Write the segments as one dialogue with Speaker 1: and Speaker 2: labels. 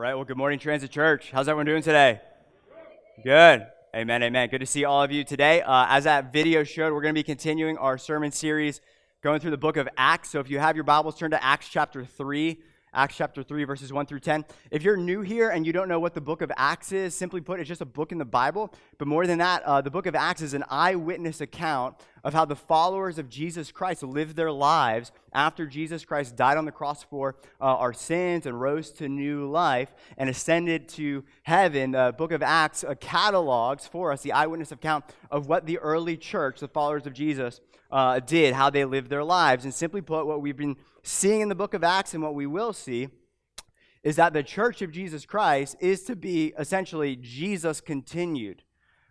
Speaker 1: well, good morning, Transit Church. How's everyone doing today? Good. Amen, amen. Good to see all of you today. Uh, as that video showed, we're going to be continuing our sermon series going through the book of Acts. So if you have your Bibles, turn to Acts chapter 3. Acts chapter 3, verses 1 through 10. If you're new here and you don't know what the book of Acts is, simply put, it's just a book in the Bible. But more than that, uh, the book of Acts is an eyewitness account of how the followers of Jesus Christ lived their lives after Jesus Christ died on the cross for uh, our sins and rose to new life and ascended to heaven. The book of Acts uh, catalogs for us the eyewitness account of what the early church, the followers of Jesus, uh, did, how they lived their lives. And simply put, what we've been seeing in the book of Acts and what we will see is that the church of Jesus Christ is to be essentially Jesus continued.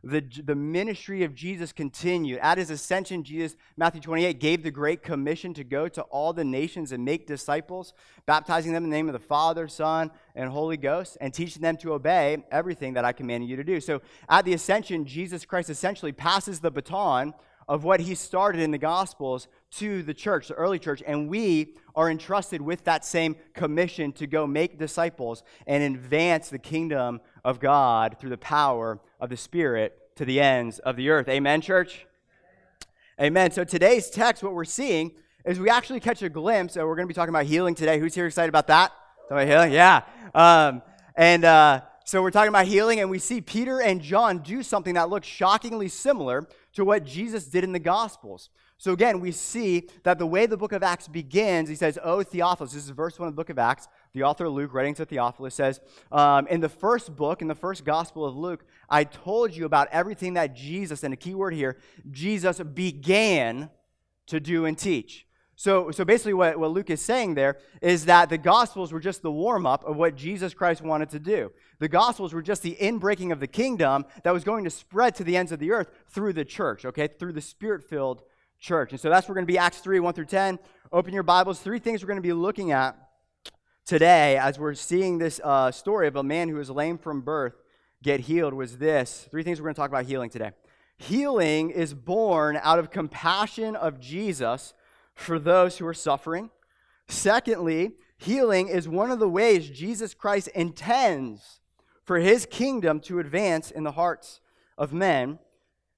Speaker 1: The, the ministry of Jesus continued. At his ascension, Jesus, Matthew 28, gave the Great Commission to go to all the nations and make disciples, baptizing them in the name of the Father, Son, and Holy Ghost, and teaching them to obey everything that I commanded you to do. So at the ascension, Jesus Christ essentially passes the baton of what he started in the Gospels to the church, the early church, and we are entrusted with that same commission to go make disciples and advance the kingdom of God through the power of the Spirit to the ends of the earth. Amen, church? Amen. So today's text, what we're seeing is we actually catch a glimpse, and we're going to be talking about healing today. Who's here excited about that? About healing? Yeah. Um, and uh, so we're talking about healing, and we see Peter and John do something that looks shockingly similar to what Jesus did in the Gospels. So again, we see that the way the book of Acts begins, he says, Oh, Theophilus, this is verse 1 of the book of Acts. The author Luke, writing to Theophilus, says, um, In the first book, in the first Gospel of Luke, I told you about everything that Jesus, and a key word here, Jesus began to do and teach. So, so basically, what, what Luke is saying there is that the Gospels were just the warm up of what Jesus Christ wanted to do. The Gospels were just the inbreaking of the kingdom that was going to spread to the ends of the earth through the church, okay, through the spirit filled church. And so that's where we're going to be Acts 3 1 through 10. Open your Bibles. Three things we're going to be looking at today as we're seeing this uh, story of a man who was lame from birth get healed was this. Three things we're going to talk about healing today. Healing is born out of compassion of Jesus for those who are suffering. Secondly, healing is one of the ways Jesus Christ intends for his kingdom to advance in the hearts of men.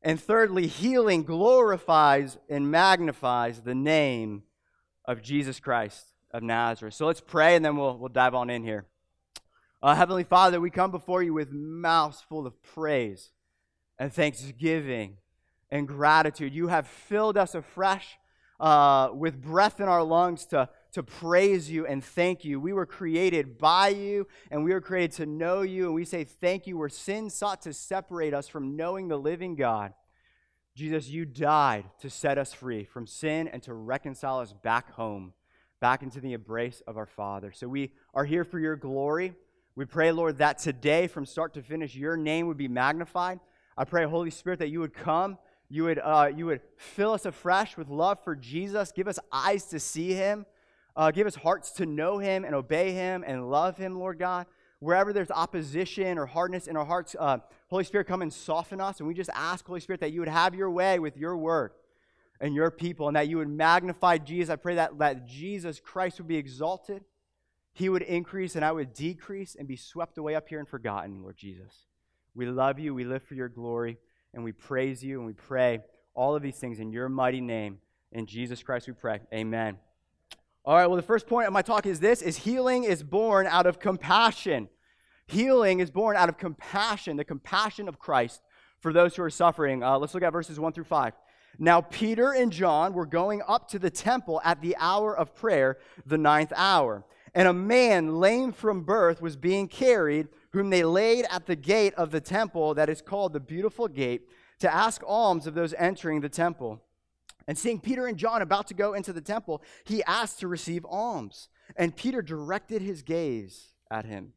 Speaker 1: And thirdly, healing glorifies and magnifies the name of Jesus Christ of Nazareth. So let's pray and then we'll, we'll dive on in here. Uh, Heavenly Father, we come before you with mouths full of praise and thanksgiving and gratitude. You have filled us afresh uh, with breath in our lungs to, to praise you and thank you. We were created by you and we were created to know you. And we say thank you where sin sought to separate us from knowing the living God. Jesus, you died to set us free from sin and to reconcile us back home, back into the embrace of our Father. So we are here for your glory. We pray, Lord, that today, from start to finish, your name would be magnified. I pray, Holy Spirit, that you would come you would, uh, you would fill us afresh with love for Jesus. Give us eyes to see him. Uh, give us hearts to know him and obey him and love him, Lord God. Wherever there's opposition or hardness in our hearts, uh, Holy Spirit, come and soften us. And we just ask, Holy Spirit, that you would have your way with your word and your people and that you would magnify Jesus. I pray that, that Jesus Christ would be exalted. He would increase and I would decrease and be swept away up here and forgotten, Lord Jesus. We love you. We live for your glory and we praise you and we pray all of these things in your mighty name. In Jesus Christ we pray. Amen. All right, well, the first point of my talk is this is healing is born out of compassion. Healing is born out of compassion, the compassion of Christ for those who are suffering. Uh, let's look at verses 1 through 5. Now, Peter and John were going up to the temple at the hour of prayer, the ninth hour. And a man lame from birth was being carried whom they laid at the gate of the temple that is called the Beautiful Gate, to ask alms of those entering the temple. And seeing Peter and John about to go into the temple, he asked to receive alms. And Peter directed his gaze at him,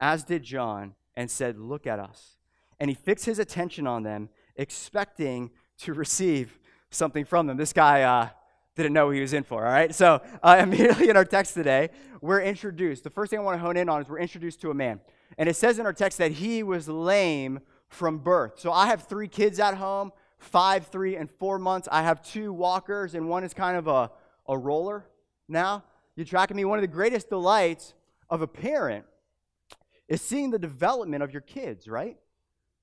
Speaker 1: as did John, and said, Look at us. And he fixed his attention on them, expecting to receive something from them. This guy uh, didn't know what he was in for, all right? So, uh, immediately in our text today, we're introduced. The first thing I want to hone in on is we're introduced to a man. And it says in our text that he was lame from birth. So I have three kids at home five, three, and four months. I have two walkers, and one is kind of a, a roller now. You're tracking me? One of the greatest delights of a parent is seeing the development of your kids, right?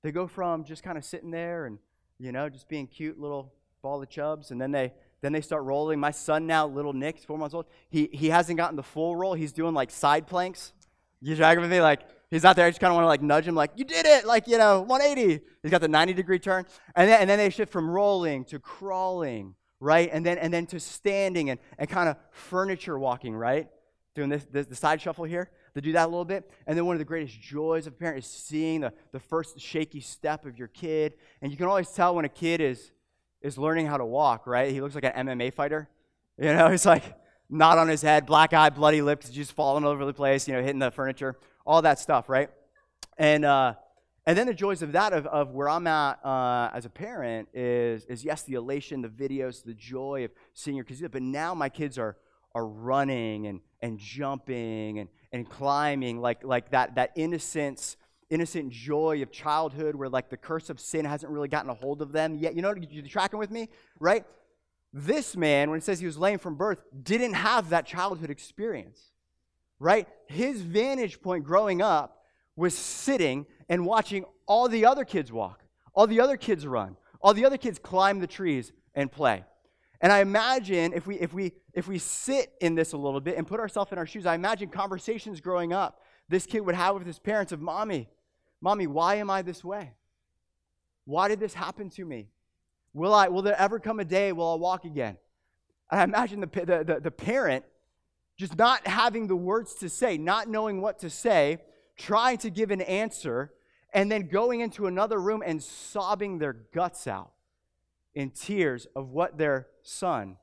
Speaker 1: They go from just kind of sitting there and, you know, just being cute little ball of chubs, and then they then they start rolling. My son now, little Nick, four months old, he, he hasn't gotten the full roll. He's doing like side planks. You dragging with me? Like, he's not there. I just kind of want to like nudge him, like, you did it, like, you know, 180. He's got the 90 degree turn. And then, and then they shift from rolling to crawling, right? And then, and then to standing and, and kind of furniture walking, right? Doing this, this, the side shuffle here. To do that a little bit. And then one of the greatest joys of a parent is seeing the, the first shaky step of your kid. And you can always tell when a kid is, is learning how to walk, right? He looks like an MMA fighter. You know, he's like, not on his head, black eye, bloody lips, just falling all over the place, you know, hitting the furniture all that stuff, right? And uh, and then the joys of that, of, of where I'm at uh, as a parent, is is yes, the elation, the videos, the joy of seeing your kids. But now my kids are are running and and jumping and and climbing like like that that innocence innocent joy of childhood where like the curse of sin hasn't really gotten a hold of them yet you know you're tracking with me right this man when it says he was lame from birth didn't have that childhood experience right? His vantage point growing up was sitting and watching all the other kids walk, all the other kids run, all the other kids climb the trees and play. And I imagine if we if we if we sit in this a little bit and put ourselves in our shoes, I imagine conversations growing up this kid would have with his parents of mommy, mommy, why am I this way? Why did this happen to me? Will I will there ever come a day will I walk again? And I imagine the, the, the, the parent just not having the words to say, not knowing what to say, trying to give an answer, and then going into another room and sobbing their guts out in tears of what their son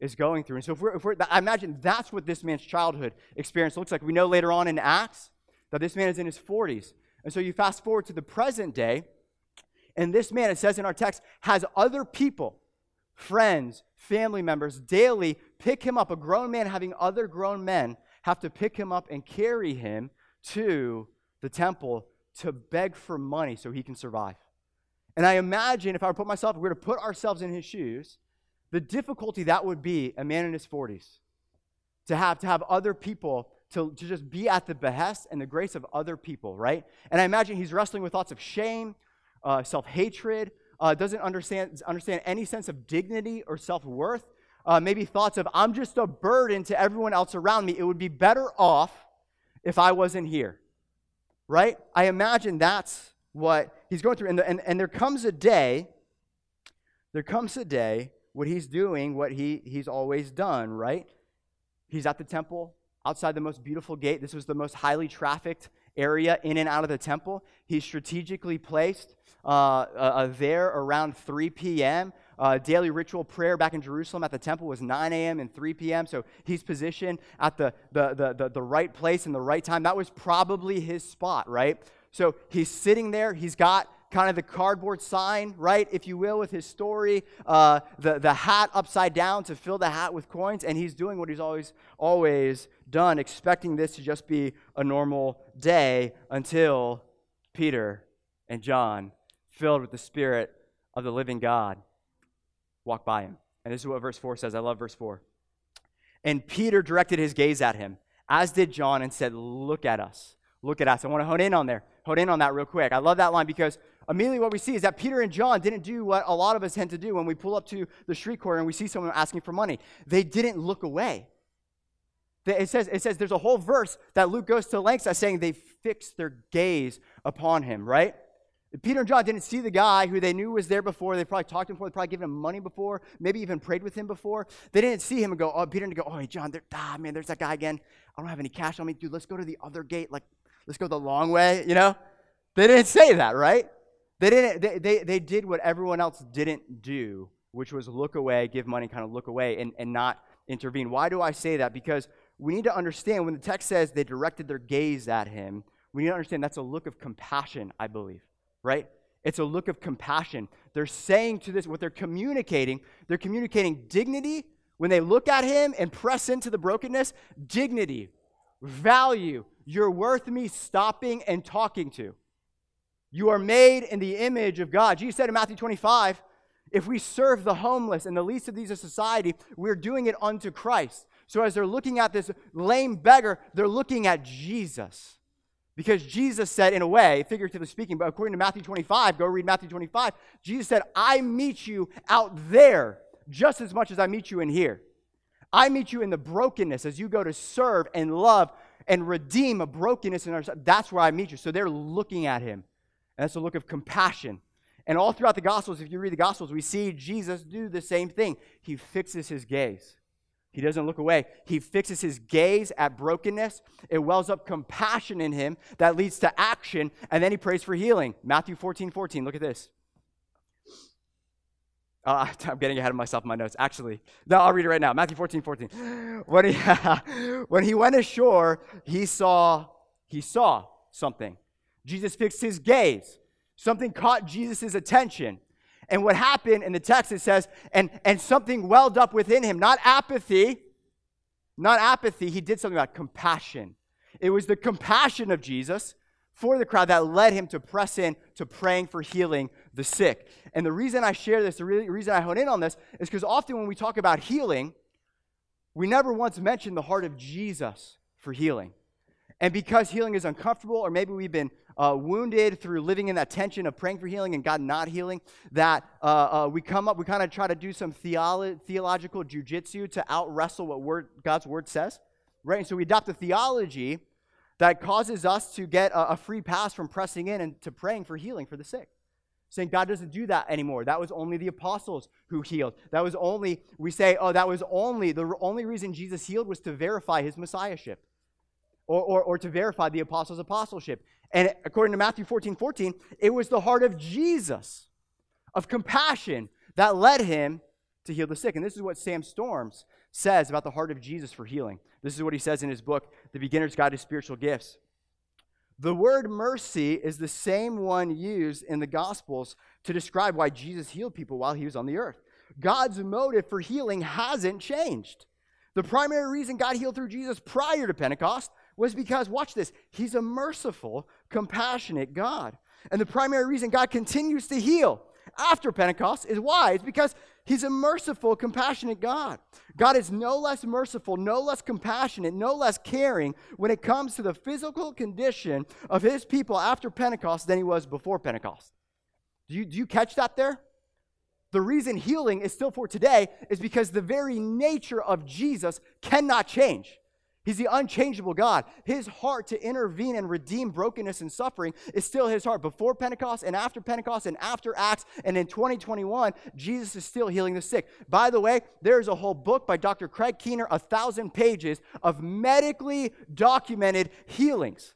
Speaker 1: is going through. And so, if we're, if we're, I imagine that's what this man's childhood experience looks like. We know later on in Acts that this man is in his 40s. And so, you fast forward to the present day, and this man, it says in our text, has other people, friends, family members daily pick him up. A grown man having other grown men have to pick him up and carry him to the temple to beg for money so he can survive. And I imagine if I were to put myself, we were to put ourselves in his shoes, the difficulty that would be a man in his 40s to have to have other people to, to just be at the behest and the grace of other people, right? And I imagine he's wrestling with thoughts of shame, uh, self hatred, uh, doesn't understand, understand any sense of dignity or self worth, uh, maybe thoughts of, I'm just a burden to everyone else around me. It would be better off if I wasn't here. Right? I imagine that's what he's going through. And, the, and, and there comes a day, there comes a day what he's doing, what he, he's always done, right? He's at the temple outside the most beautiful gate. This was the most highly trafficked area in and out of the temple. He's strategically placed uh, uh, uh there around 3 p.m. Uh, daily ritual prayer back in Jerusalem at the temple was 9 a.m. and 3 p.m. So he's positioned at the, the, the, the, the right place and the right time. That was probably his spot, right? So he's sitting there. He's got kind of the cardboard sign, right, if you will, with his story, uh, the, the hat upside down to fill the hat with coins, and he's doing what he's always, always done, expecting this to just be a normal day until Peter and John, filled with the Spirit of the living God, walk by him. And this is what verse 4 says. I love verse 4. And Peter directed his gaze at him, as did John, and said, Look at us. Look at us. I want to hone in on there. Hone in on that real quick. I love that line because immediately what we see is that Peter and John didn't do what a lot of us tend to do when we pull up to the street corner and we see someone asking for money. They didn't look away. It says, it says there's a whole verse that Luke goes to lengths at saying they fixed their gaze upon him, right? Peter and John didn't see the guy who they knew was there before. They probably talked to him before. They probably given him money before. Maybe even prayed with him before. They didn't see him and go, oh, Peter and go, oh, hey, John, there, ah, man, there's that guy again. I don't have any cash on me. Dude, let's go to the other gate. Like, let's go the long way, you know? They didn't say that, right? They didn't, they, they, they did what everyone else didn't do, which was look away, give money, kind of look away, and, and not intervene. Why do I say that? Because we need to understand when the text says they directed their gaze at him, we need to understand that's a look of compassion, I believe, right? It's a look of compassion. They're saying to this, what they're communicating, they're communicating dignity when they look at him and press into the brokenness, dignity, value. You're worth me stopping and talking to. You are made in the image of God. Jesus said in Matthew 25, if we serve the homeless and the least of these of society, we're doing it unto Christ. So as they're looking at this lame beggar, they're looking at Jesus Because Jesus said, in a way, figuratively speaking, but according to Matthew 25, go read Matthew 25, Jesus said, I meet you out there just as much as I meet you in here. I meet you in the brokenness as you go to serve and love and redeem a brokenness in our that's where I meet you. So they're looking at him. And that's a look of compassion. And all throughout the Gospels, if you read the Gospels, we see Jesus do the same thing. He fixes his gaze. He doesn't look away. He fixes his gaze at brokenness. It wells up compassion in him that leads to action, and then he prays for healing. Matthew 14 14. Look at this. Uh, I'm getting ahead of myself in my notes. Actually, no, I'll read it right now. Matthew 14 14. When he, when he went ashore, he saw, he saw something. Jesus fixed his gaze. Something caught Jesus' attention. And what happened in the text, it says, and, and something welled up within him, not apathy, not apathy. He did something about compassion. It was the compassion of Jesus for the crowd that led him to press in to praying for healing the sick. And the reason I share this, the reason I hone in on this, is because often when we talk about healing, we never once mention the heart of Jesus for healing. And because healing is uncomfortable, or maybe we've been uh, wounded through living in that tension of praying for healing and God not healing, that uh, uh, we come up, we kind of try to do some theolo- theological jujitsu to out wrestle what word, God's word says, right? And so we adopt a theology that causes us to get a, a free pass from pressing in and to praying for healing for the sick saying God doesn't do that anymore. That was only the apostles who healed. That was only, we say, oh, that was only, the only reason Jesus healed was to verify his messiahship or, or, or to verify the apostles' apostleship. And according to Matthew 14 14, it was the heart of Jesus, of compassion, that led him to heal the sick. And this is what Sam Storms says about the heart of Jesus for healing. This is what he says in his book, The Beginner's Guide to Spiritual Gifts. The word mercy is the same one used in the Gospels to describe why Jesus healed people while he was on the earth. God's motive for healing hasn't changed. The primary reason God healed through Jesus prior to Pentecost was because, watch this, he's a merciful, compassionate God. And the primary reason God continues to heal after Pentecost is why? It's because he's a merciful, compassionate God. God is no less merciful, no less compassionate, no less caring when it comes to the physical condition of his people after Pentecost than he was before Pentecost. Do you, do you catch that there? The reason healing is still for today is because the very nature of Jesus cannot change. He's the unchangeable God. His heart to intervene and redeem brokenness and suffering is still his heart. Before Pentecost and after Pentecost and after Acts and in 2021, Jesus is still healing the sick. By the way, there's a whole book by Dr. Craig Keener, a thousand pages of medically documented healings.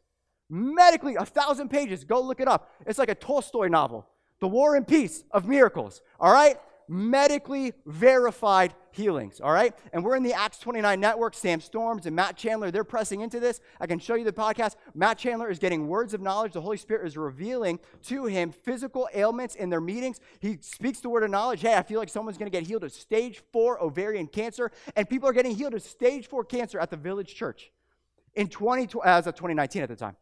Speaker 1: Medically, a thousand pages. Go look it up. It's like a Tolstoy novel, The War and Peace of Miracles. All right? medically verified healings, all right? And we're in the Acts 29 network. Sam Storms and Matt Chandler, they're pressing into this. I can show you the podcast. Matt Chandler is getting words of knowledge. The Holy Spirit is revealing to him physical ailments in their meetings. He speaks the word of knowledge. Hey, I feel like someone's going to get healed of stage four ovarian cancer. And people are getting healed of stage four cancer at the village church in 20, as of 2019 at the time.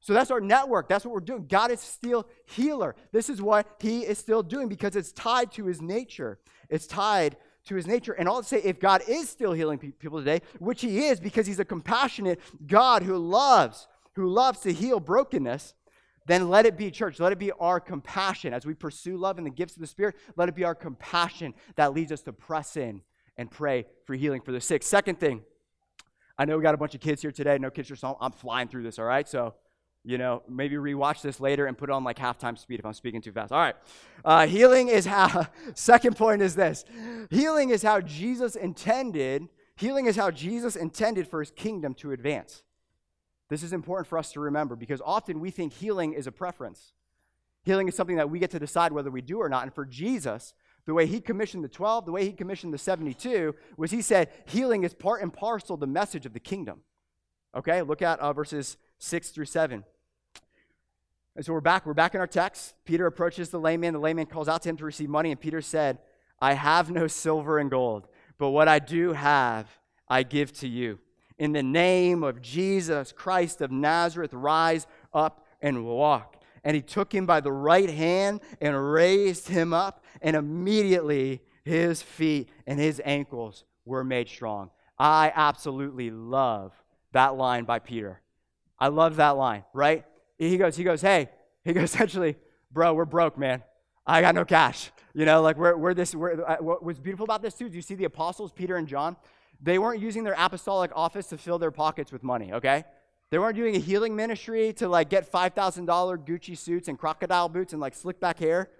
Speaker 1: So that's our network. That's what we're doing. God is still healer. This is what he is still doing because it's tied to his nature. It's tied to his nature. And I'll say, if God is still healing people today, which he is because he's a compassionate God who loves, who loves to heal brokenness, then let it be, church, let it be our compassion as we pursue love and the gifts of the Spirit. Let it be our compassion that leads us to press in and pray for healing for the sick. Second thing, I know we got a bunch of kids here today. No kids are so I'm flying through this, all right? So you know, maybe rewatch this later and put it on like halftime speed if I'm speaking too fast. All right. Uh, healing is how, second point is this healing is how Jesus intended, healing is how Jesus intended for his kingdom to advance. This is important for us to remember because often we think healing is a preference. Healing is something that we get to decide whether we do or not. And for Jesus, the way he commissioned the 12, the way he commissioned the 72, was he said healing is part and parcel the message of the kingdom. Okay, look at uh, verses 6 through 7. And so we're back. We're back in our text. Peter approaches the layman. The layman calls out to him to receive money. And Peter said, I have no silver and gold, but what I do have, I give to you. In the name of Jesus Christ of Nazareth, rise up and walk. And he took him by the right hand and raised him up, and immediately his feet and his ankles were made strong. I absolutely love that line by Peter. I love that line, right? He goes, he goes, hey, he goes, essentially, bro, we're broke, man. I got no cash. You know, like we're, we're this, we're, what was beautiful about this too, do you see the apostles, Peter and John? They weren't using their apostolic office to fill their pockets with money, okay? They weren't doing a healing ministry to like get $5,000 Gucci suits and crocodile boots and like slick back hair.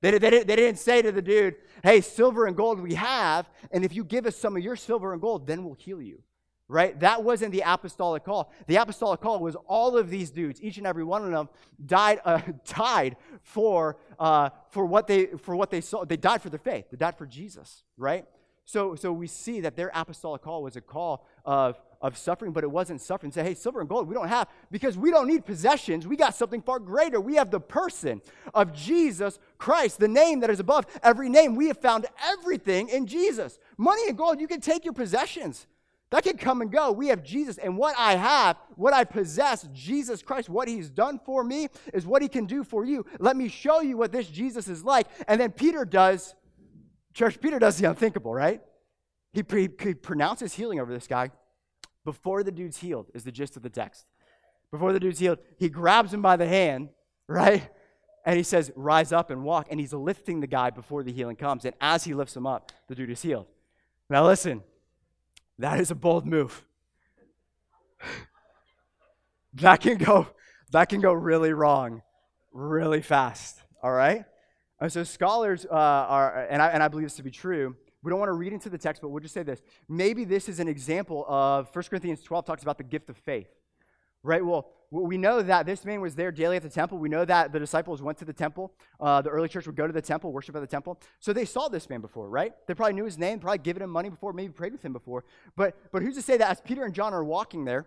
Speaker 1: They, they, they didn't say to the dude, hey, silver and gold we have, and if you give us some of your silver and gold, then we'll heal you. Right? That wasn't the apostolic call. The apostolic call was all of these dudes, each and every one of them, died, uh, died for, uh, for, what they, for what they saw. They died for their faith. They died for Jesus, right? So, so we see that their apostolic call was a call of, of suffering, but it wasn't suffering. Say, hey, silver and gold we don't have because we don't need possessions. We got something far greater. We have the person of Jesus Christ, the name that is above every name. We have found everything in Jesus. Money and gold, you can take your possessions. That can come and go. We have Jesus, and what I have, what I possess, Jesus Christ, what He's done for me is what He can do for you. Let me show you what this Jesus is like. And then Peter does Church, Peter does the unthinkable, right? He, pre- he pronounces healing over this guy before the dude's healed, is the gist of the text. Before the dude's healed, he grabs him by the hand, right? And he says, Rise up and walk. And he's lifting the guy before the healing comes. And as he lifts him up, the dude is healed. Now, listen, that is a bold move. that can go that can go really wrong really fast all right and so scholars uh, are, and I, and I believe this to be true, we don't want to read into the text, but we'll just say this. Maybe this is an example of 1 Corinthians 12 talks about the gift of faith. Right? Well, we know that this man was there daily at the temple. We know that the disciples went to the temple. Uh, the early church would go to the temple, worship at the temple. So they saw this man before, right? They probably knew his name, probably given him money before, maybe prayed with him before. But, but who's to say that as Peter and John are walking there,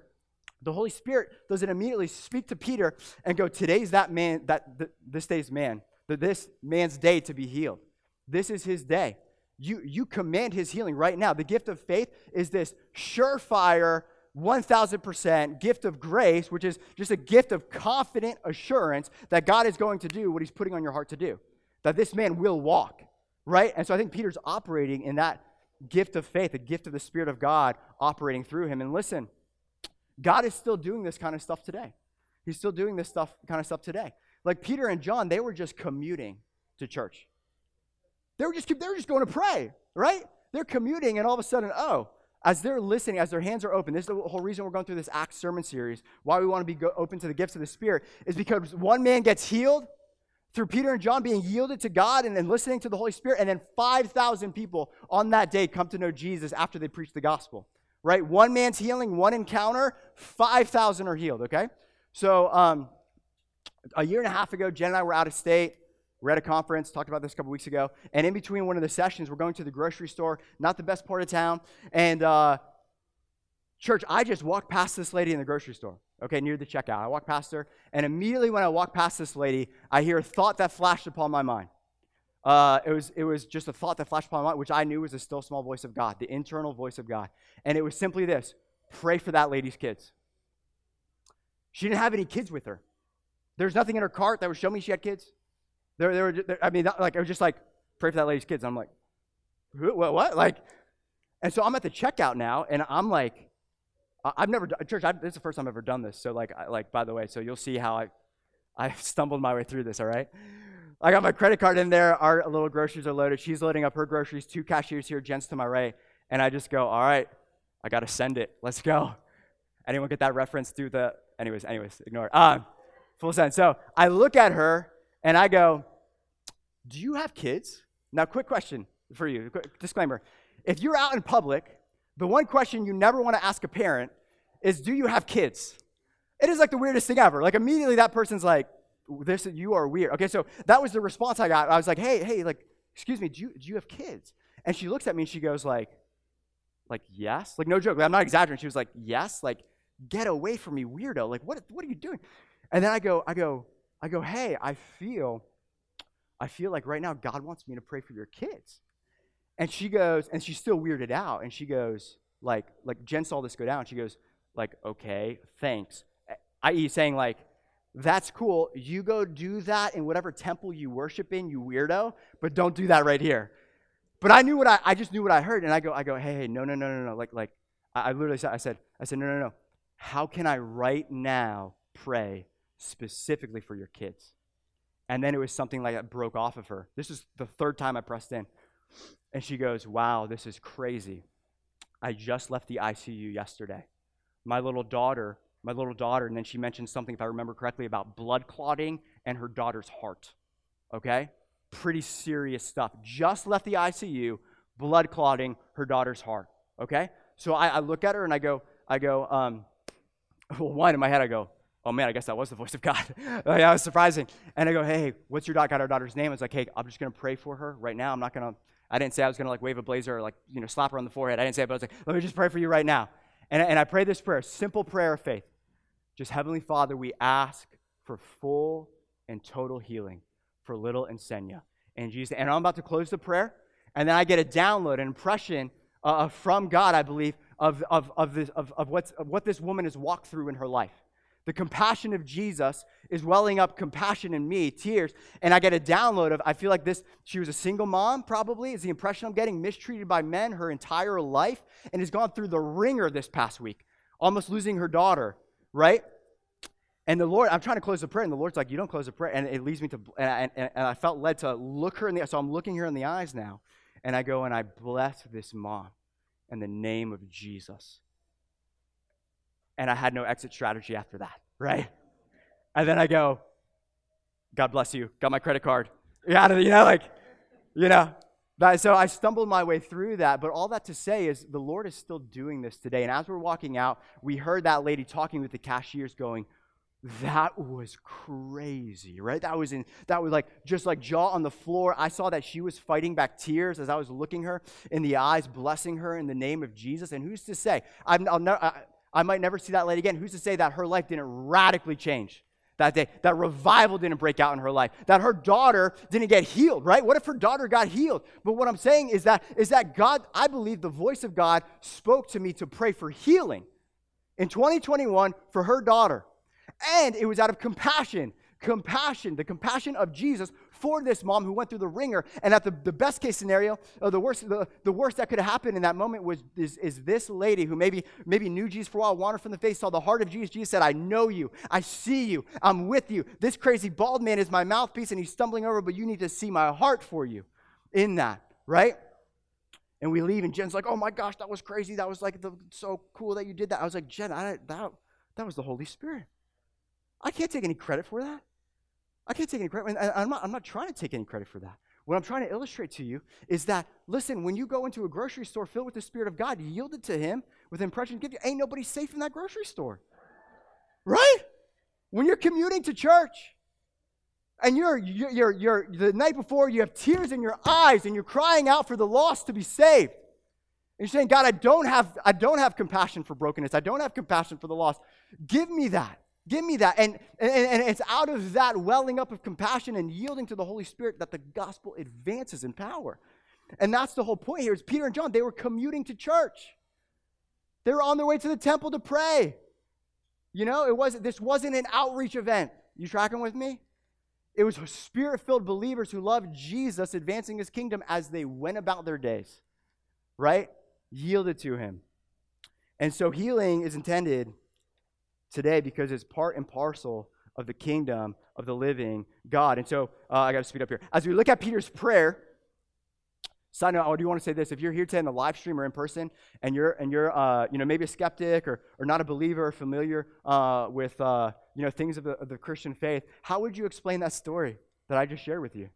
Speaker 1: the Holy Spirit doesn't immediately speak to Peter and go, Today's that man, that th- this day's man this man's day to be healed. This is his day. You, you command his healing right now. The gift of faith is this surefire, 1000% gift of grace, which is just a gift of confident assurance that God is going to do what he's putting on your heart to do, that this man will walk, right? And so I think Peter's operating in that gift of faith, the gift of the Spirit of God operating through him. And listen, God is still doing this kind of stuff today. He's still doing this stuff, kind of stuff today. Like Peter and John, they were just commuting to church. They were just, they were just going to pray, right? They're commuting, and all of a sudden, oh, as they're listening, as their hands are open, this is the whole reason we're going through this Acts sermon series, why we want to be go- open to the gifts of the Spirit, is because one man gets healed through Peter and John being yielded to God and then listening to the Holy Spirit, and then 5,000 people on that day come to know Jesus after they preach the gospel, right? One man's healing, one encounter, 5,000 are healed, okay? So, um, a year and a half ago, Jen and I were out of state. We're at a conference, talked about this a couple weeks ago. And in between one of the sessions, we're going to the grocery store, not the best part of town. And uh, church, I just walked past this lady in the grocery store, okay, near the checkout. I walked past her, and immediately when I walked past this lady, I hear a thought that flashed upon my mind. Uh, it, was, it was just a thought that flashed upon my mind, which I knew was the still small voice of God, the internal voice of God. And it was simply this pray for that lady's kids. She didn't have any kids with her. There's nothing in her cart that would show me she had kids. There, there, were, I mean, like I was just like, pray for that lady's kids. I'm like, what, what? Like, and so I'm at the checkout now, and I'm like, I've never done, church. I've, this is the first time I've ever done this. So like, I, like by the way, so you'll see how I, I stumbled my way through this. All right. I got my credit card in there. Our little groceries are loaded. She's loading up her groceries. Two cashiers here. Jen's to my right, and I just go, all right, I got to send it. Let's go. Anyone get that reference through the? Anyways, anyways, ignore it. Um, full send. So I look at her and I go, Do you have kids? Now, quick question for you quick disclaimer. If you're out in public, the one question you never want to ask a parent is, Do you have kids? It is like the weirdest thing ever. Like, immediately that person's like, this you are weird. Okay, so that was the response I got. I was like, hey, hey, like, excuse me, do you, do you have kids? And she looks at me and she goes like, like, yes? Like, no joke. I'm not exaggerating. She was like, yes? Like, get away from me, weirdo. Like, what, what are you doing? And then I go, I go, I go, hey, I feel, I feel like right now God wants me to pray for your kids. And she goes, and she's still weirded out, and she goes, like, like Jen saw this go down. She goes, like, okay, thanks. I.e., saying, like, that's cool. You go do that in whatever temple you worship in, you weirdo, but don't do that right here. But I knew what I, I just knew what I heard, and I go, I go, hey, hey, no, no, no, no, no. Like, like, I, I literally said, I said, I said, no, no, no. How can I right now pray specifically for your kids? And then it was something like that broke off of her. This is the third time I pressed in. And she goes, Wow, this is crazy. I just left the ICU yesterday. My little daughter, my little daughter, and then she mentioned something, if I remember correctly, about blood clotting and her daughter's heart. Okay? Pretty serious stuff. Just left the ICU, blood clotting her daughter's heart. Okay? So I, I look at her and I go, I go, um, well, one in my head, I go, oh man, I guess that was the voice of God. yeah, that was surprising. And I go, hey, what's your daughter, our daughter's name? I was like, hey, I'm just to pray for her right now. I'm not to, I didn't say I was to like wave a blazer or like, you know, slap her on the forehead. I didn't say it, but I was like, let me just pray for you right now. And, and I pray this prayer, simple prayer of faith. Just Heavenly Father, we ask for full and total healing for little Ensenya. And Jesus, and I'm about to close the prayer, and then I get a download, an impression uh, from God, I believe, of, of, of, this, of, of, what's, of what this woman has walked through in her life. The compassion of Jesus is welling up compassion in me, tears. And I get a download of, I feel like this, she was a single mom, probably, is the impression I'm getting, mistreated by men her entire life, and has gone through the ringer this past week, almost losing her daughter, right? And the Lord, I'm trying to close the prayer, and the Lord's like, You don't close the prayer. And it leads me to, and, and, and I felt led to look her in the, so I'm looking her in the eyes now. And I go and I bless this mom in the name of Jesus. And I had no exit strategy after that, right? And then I go, God bless you, got my credit card. Yeah, you know, like, you know. But, so I stumbled my way through that, but all that to say is the Lord is still doing this today. And as we're walking out, we heard that lady talking with the cashiers going, that was crazy, right? That was in that was like just like jaw on the floor. I saw that she was fighting back tears as I was looking her in the eyes, blessing her in the name of Jesus. And who's to say i will never, I might never see that lady again? Who's to say that her life didn't radically change? that day, that revival didn't break out in her life, that her daughter didn't get healed, right? What if her daughter got healed? But what I'm saying is that is that God, I believe the voice of God spoke to me to pray for healing in 2021 for her daughter. And it was out of compassion. Compassion, the compassion of Jesus for this mom who went through the ringer. And at the, the best case scenario, or the worst, the, the worst that could have happened in that moment was is, is this lady who maybe maybe knew Jesus for a while, wandered from the face, saw the heart of Jesus. Jesus said, I know you, I see you, I'm with you. This crazy bald man is my mouthpiece and he's stumbling over, but you need to see my heart for you in that, right? And we leave, and Jen's like, "Oh my gosh, that was crazy! That was like the, so cool that you did that." I was like, "Jen, I, that that was the Holy Spirit." I can't take any credit for that. I can't take any credit. I'm not, I'm not trying to take any credit for that. What I'm trying to illustrate to you is that, listen, when you go into a grocery store filled with the Spirit of God, yielded to Him with impression, give you, ain't nobody safe in that grocery store. Right? When you're commuting to church and you're, you're, you're, you're, the night before, you have tears in your eyes and you're crying out for the lost to be saved. And you're saying, God, I don't have, I don't have compassion for brokenness. I don't have compassion for the lost. Give me that. Give me that. And, and, and it's out of that welling up of compassion and yielding to the Holy Spirit that the gospel advances in power. And that's the whole point here is Peter and John, they were commuting to church. They were on their way to the temple to pray. You know, it wasn't this wasn't an outreach event. You tracking with me? It was spirit-filled believers who loved Jesus advancing his kingdom as they went about their days. Right? Yielded to him. And so healing is intended today because it's part and parcel of the kingdom of the living God. And so uh, I got to speed up here. As we look at Peter's prayer, side note, I do want to say this: if you're here today in the live stream or in person, and you're and you're uh, you know maybe a skeptic or or not a believer or familiar uh, with uh, you know things of the, of the Christian faith, how would you explain that story that I just shared with you?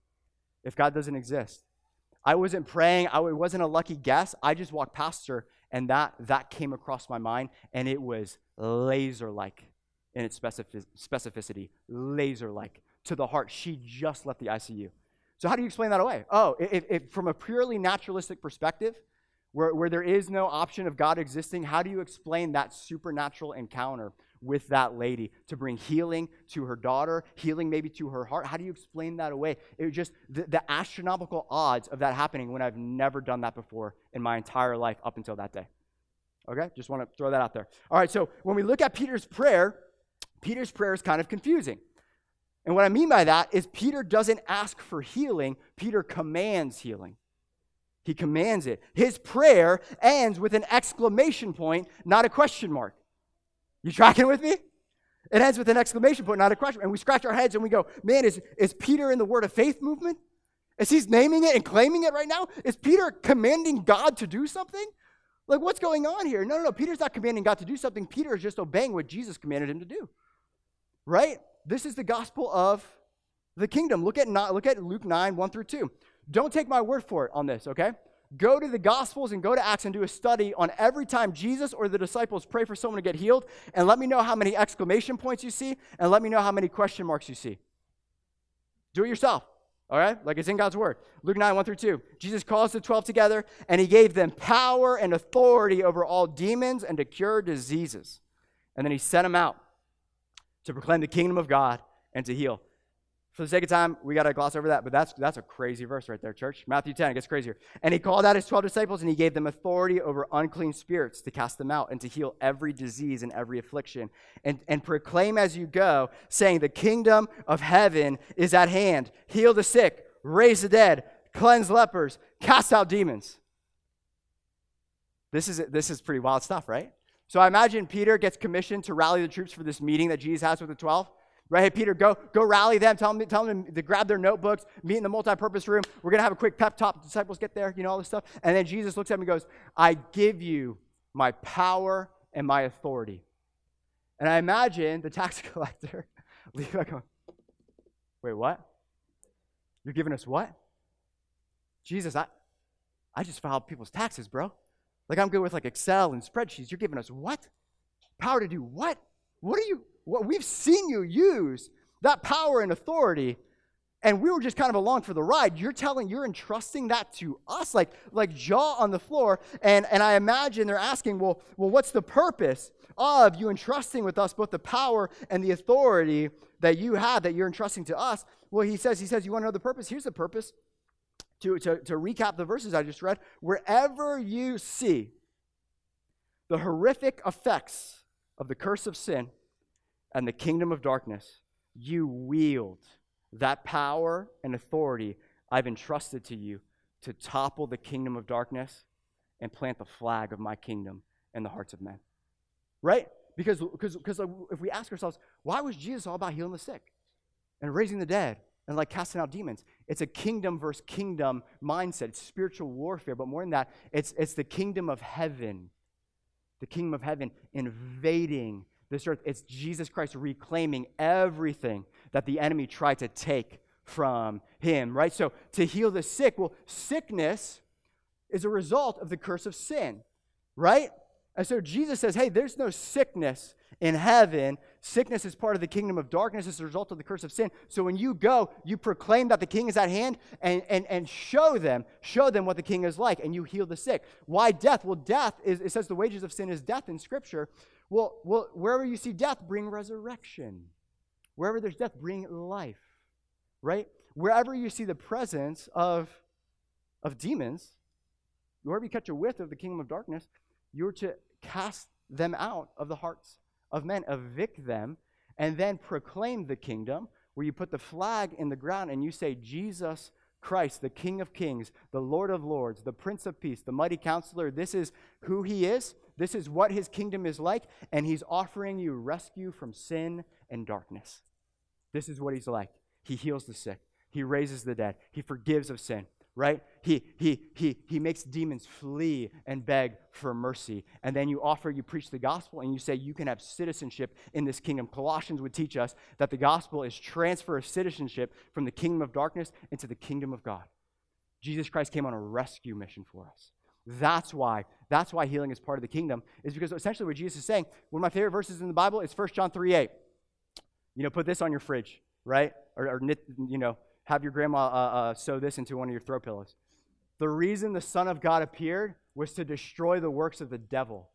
Speaker 1: If God doesn't exist, I wasn't praying. I, wasn't a lucky guess. I just walked past her, and that that came across my mind, and it was laser like in its specific- specificity, laser like to the heart. She just left the ICU. So, how do you explain that away? Oh, from a purely naturalistic perspective, where, where there is no option of God existing, how do you explain that supernatural encounter with that lady to bring healing to her daughter, healing maybe to her heart? How do you explain that away? It was just the, the astronomical odds of that happening when I've never done that before in my entire life up until that day. Okay? Just want to throw that out there. All right, so when we look at Peter's prayer, Peter's prayer is kind of confusing. And what I mean by that is Peter doesn't ask for healing, Peter commands healing. He commands it. His prayer ends with an exclamation point, not a question mark. You tracking with me? It ends with an exclamation point, not a question. And we scratch our heads and we go, man, is, is Peter in the word of faith movement? Is he naming it and claiming it right now? Is Peter commanding God to do something? Like, what's going on here? No, no, no. Peter's not commanding God to do something. Peter is just obeying what Jesus commanded him to do. Right? This is the gospel of the kingdom. Look at, look at Luke 9, 1 through 2. Don't take my word for it on this, okay? Go to the Gospels and go to Acts and do a study on every time Jesus or the disciples pray for someone to get healed, and let me know how many exclamation points you see, and let me know how many question marks you see. Do it yourself, all right? Like it's in God's Word. Luke 9, 1 through 2. Jesus calls the 12 together, and he gave them power and authority over all demons and to cure diseases. And then he sent them out to proclaim the kingdom of God and to heal. For the sake of time, we got to gloss over that, but that's, that's a crazy verse right there, church. Matthew 10, it gets crazier. And he called out his 12 disciples, and he gave them authority over unclean spirits to cast them out and to heal every disease and every affliction. And, and proclaim as you go, saying, The kingdom of heaven is at hand. Heal the sick, raise the dead, cleanse lepers, cast out demons. This is, this is pretty wild stuff, right? So I imagine Peter gets commissioned to rally the troops for this meeting that Jesus has with the 12. Right? Hey, Peter, go, go rally them. Tell them, tell them to grab their notebooks, meet in the multi-purpose room. We're going to have a quick pep talk. Disciples get there, you know, all this stuff. And then Jesus looks at him and goes, I give you my power and my authority. And I imagine the tax collector Levi going, wait, what? You're giving us what? Jesus, I, I just filed people's taxes, bro. Like I'm good with like Excel and spreadsheets. You're giving us what? Power to do what? What are you what we've seen you use that power and authority and we were just kind of along for the ride. You're telling you're entrusting that to us like like jaw on the floor and and i imagine they're asking well well what's the purpose of you entrusting with us both the power and the authority that you have that you're entrusting to us? Well he says he says you want to know the purpose? Here's the purpose. To, to, to recap the verses i just read wherever you see the horrific effects of the curse of sin and the kingdom of darkness, you wield that power and authority I've entrusted to you to topple the kingdom of darkness and plant the flag of my kingdom in the hearts of men. Right? Because, because, because uh, if we ask ourselves, why was Jesus all about healing the sick and raising the dead and like casting out demons? It's a kingdom versus kingdom mindset. It's spiritual warfare, but more than that, it's, it's the kingdom of heaven. The kingdom of heaven invading this earth. It's Jesus Christ reclaiming everything that the enemy tried to take from him, right? So to heal the sick, well, sickness is a result of the curse of sin, right? And so Jesus says, hey, there's no sickness in heaven. Sickness is part of the kingdom of darkness as a result of the curse of sin. So when you go, you proclaim that the king is at hand and, and, and show them, show them what the king is like, and you heal the sick. Why death? Well, death is, it says the wages of sin is death in Scripture. Well, well, wherever you see death, bring resurrection. Wherever there's death, bring life. Right? Wherever you see the presence of, of demons, wherever you catch a whiff of the kingdom of darkness, you're to cast them out of the hearts of men, evict them, and then proclaim the kingdom, where you put the flag in the ground and you say, Jesus Christ, the King of Kings, the Lord of Lords, the Prince of Peace, the mighty counselor, this is who he is. This is what his kingdom is like, and he's offering you rescue from sin and darkness. This is what he's like. He heals the sick, he raises the dead, he forgives of sin, right? He, he, he, he makes demons flee and beg for mercy. And then you offer, you preach the gospel, and you say you can have citizenship in this kingdom. Colossians would teach us that the gospel is transfer of citizenship from the kingdom of darkness into the kingdom of God. Jesus Christ came on a rescue mission for us. That's why. That's why healing is part of the kingdom, is because essentially what Jesus is saying, one of my favorite verses in the Bible is 1 John 3 8. You know, put this on your fridge, right? Or, or knit, you know, have your grandma uh, uh, sew this into one of your throw pillows. The reason the Son of God appeared was to destroy the works of the devil.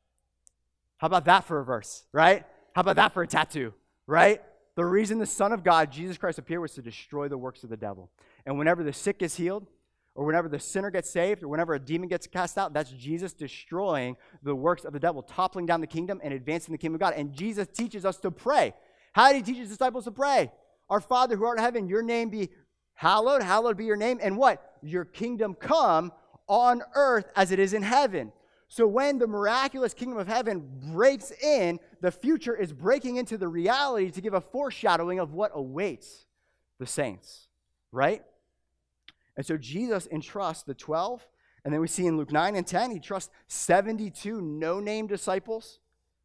Speaker 1: How about that for a verse, right? How about that for a tattoo, right? The reason the Son of God, Jesus Christ, appeared was to destroy the works of the devil. And whenever the sick is healed, or whenever the sinner gets saved, or whenever a demon gets cast out, that's Jesus destroying the works of the devil, toppling down the kingdom and advancing the kingdom of God. And Jesus teaches us to pray. How did he teach his disciples to pray? Our Father who art in heaven, your name be hallowed, hallowed be your name, and what? Your kingdom come on earth as it is in heaven. So when the miraculous kingdom of heaven breaks in, the future is breaking into the reality to give a foreshadowing of what awaits the saints, right? And so Jesus entrusts the 12, and then we see in Luke 9 and 10, he trusts 72 no name disciples.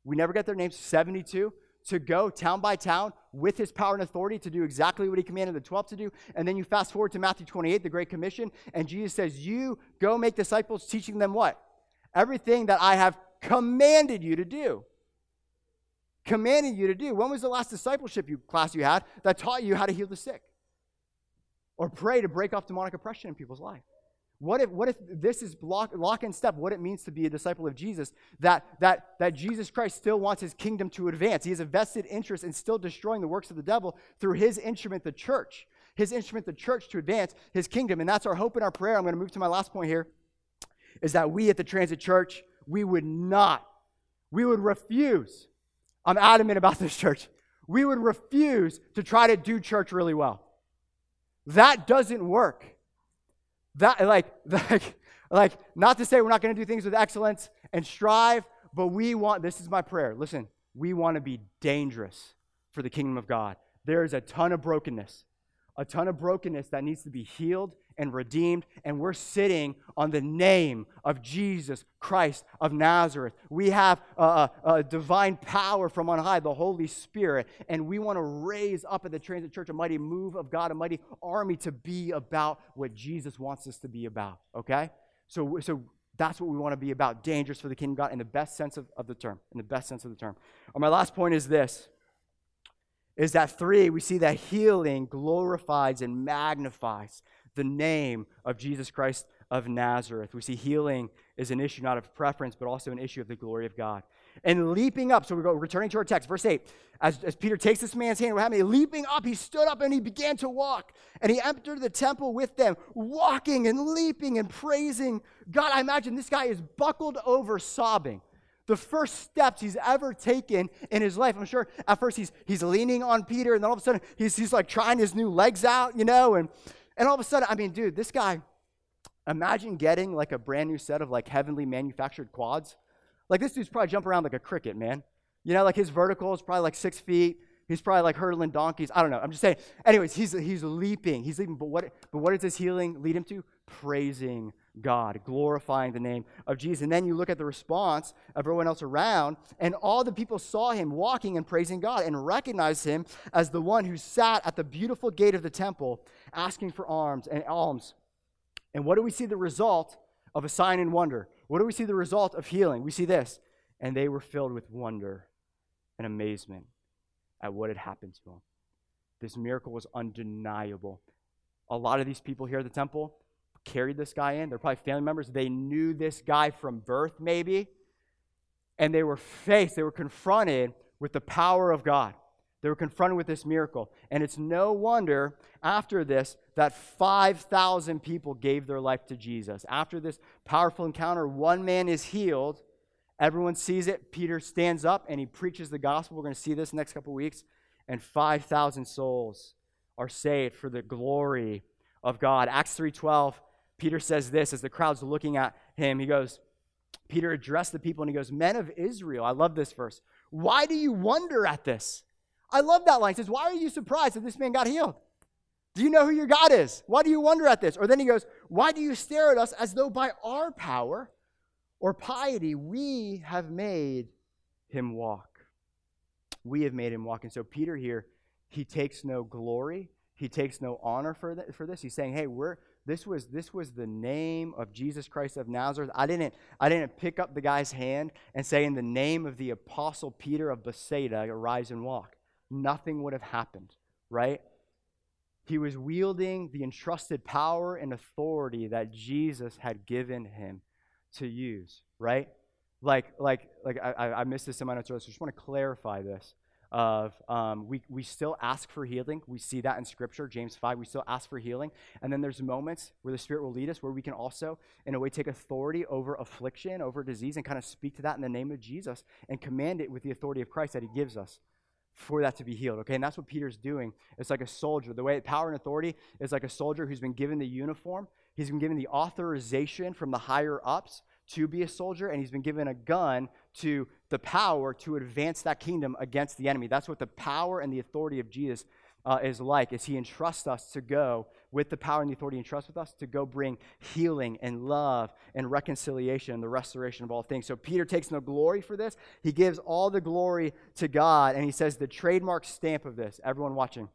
Speaker 1: We never get their names, 72, to go town by town with his power and authority to do exactly what he commanded the 12 to do. And then you fast forward to Matthew 28, the Great Commission, and Jesus says, You go make disciples, teaching them what? Everything that I have commanded you to do. Commanded you to do. When was the last discipleship you, class you had that taught you how to heal the sick? Or pray to break off demonic oppression in people's life? What if, what if this is lock, lock and step what it means to be a disciple of Jesus? That, that, that Jesus Christ still wants his kingdom to advance. He has a vested interest in still destroying the works of the devil through his instrument, the church. His instrument, the church, to advance his kingdom. And that's our hope and our prayer. I'm going to move to my last point here is that we at the Transit Church, we would not, we would refuse. I'm adamant about this church. We would refuse to try to do church really well. That doesn't work. That like like like not to say we're not going to do things with excellence and strive, but we want this is my prayer. Listen, we want to be dangerous for the kingdom of God. There is a ton of brokenness. A ton of brokenness that needs to be healed and redeemed, and we're sitting on the name of Jesus Christ of Nazareth. We have a, a, divine power from on high, the Holy Spirit, and we want to raise up at the Transit Church a mighty move of God, a mighty army to be about what Jesus wants us to be about, okay? So, so that's what we want to be about dangerous for the kingdom of God in the best sense of, of the term. In the best sense of the term. And my last point is this is that three, we see that healing glorifies and magnifies the name of Jesus Christ of Nazareth. We see healing is an issue not of preference, but also an issue of the glory of God. And leaping up, so we go returning to our text, verse 8. As, as Peter takes this man's hand, what happened? Leaping up, he stood up and he began to walk. And he entered the temple with them, walking and leaping and praising God. I imagine this guy is buckled over sobbing the first steps he's ever taken in his life. I'm sure at first he's, he's leaning on Peter, and then all of a sudden he's, he's like trying his new legs out, you know, and and all of a sudden, I mean, dude, this guy, imagine getting like a brand new set of like heavenly manufactured quads. Like this dude's probably jumping around like a cricket, man. You know, like his vertical is probably like six feet. He's probably like hurdling donkeys. I don't know. I'm just saying. Anyways, he's he's leaping. He's leaping. But what but what does this healing lead him to? Praising God, glorifying the name of Jesus. And then you look at the response of everyone else around, and all the people saw him walking and praising God and recognized him as the one who sat at the beautiful gate of the temple asking for alms and alms. And what do we see the result of a sign and wonder? What do we see the result of healing? We see this. And they were filled with wonder and amazement at what had happened to them. This miracle was undeniable. A lot of these people here at the temple, carried this guy in. They're probably family members. They knew this guy from birth, maybe. And they were faced, they were confronted with the power of God. They were confronted with this miracle. And it's no wonder after this that 5,000 people gave their life to Jesus. After this powerful encounter, one man is healed. Everyone sees it. Peter stands up and he preaches the gospel. We're going to see this next couple weeks. And 5,000 souls are saved for the glory of God. Acts 3:12 Peter says this as the crowd's looking at him. He goes, Peter addressed the people and he goes, Men of Israel, I love this verse. Why do you wonder at this? I love that line. He says, Why are you surprised that this man got healed? Do you know who your God is? Why do you wonder at this? Or then he goes, Why do you stare at us as though by our power or piety we have made him walk? We have made him walk. And so Peter here, he takes no glory, he takes no honor for, for this. He's saying, Hey, we're this was, this was the name of Jesus Christ of Nazareth. I didn't, I didn't pick up the guy's hand and say, In the name of the Apostle Peter of Bethsaida, arise and walk. Nothing would have happened, right? He was wielding the entrusted power and authority that Jesus had given him to use, right? Like, like, like I, I missed this in my notes, so I just want to clarify this of um, we, we still ask for healing. We see that in Scripture, James 5. We still ask for healing. And then there's moments where the Spirit will lead us where we can also, in a way, take authority over affliction, over disease, and kind of speak to that in the name of Jesus and command it with the authority of Christ that He gives us for that to be healed. Okay, and that's what Peter's doing. It's like a soldier. The way power and authority is like a soldier who's been given the uniform, he's been given the authorization from the higher ups to be a soldier, and he's been given a gun to the power to advance that kingdom against the enemy. That's what the power and the authority of Jesus uh, is like, is he entrusts us to go with the power and the authority entrusts with us to go bring healing and love and reconciliation and the restoration of all things. So Peter takes no glory for this. He gives all the glory to God, and he says the trademark stamp of this, everyone watching,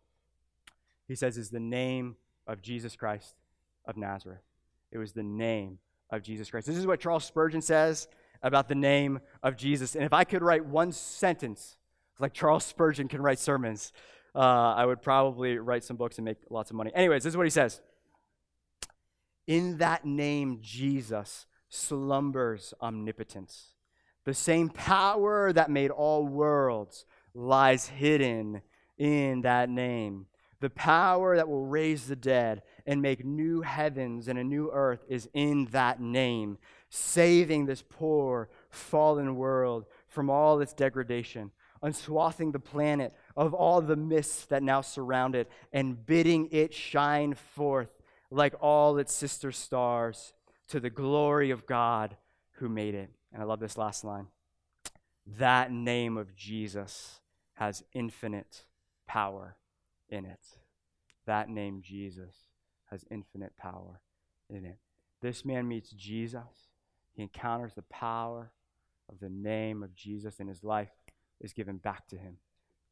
Speaker 1: he says, is the name of Jesus Christ of Nazareth. It was the name of Jesus Christ. This is what Charles Spurgeon says about the name of Jesus. And if I could write one sentence, like Charles Spurgeon can write sermons, uh, I would probably write some books and make lots of money. Anyways, this is what he says In that name, Jesus, slumbers omnipotence. The same power that made all worlds lies hidden in that name. The power that will raise the dead and make new heavens and a new earth is in that name, saving this poor, fallen world from all its degradation, unswathing the planet of all the mists that now surround it, and bidding it shine forth like all its sister stars to the glory of God who made it. And I love this last line. That name of Jesus has infinite power in it. That name, Jesus, has infinite power in it. This man meets Jesus. He encounters the power of the name of Jesus, and his life is given back to him.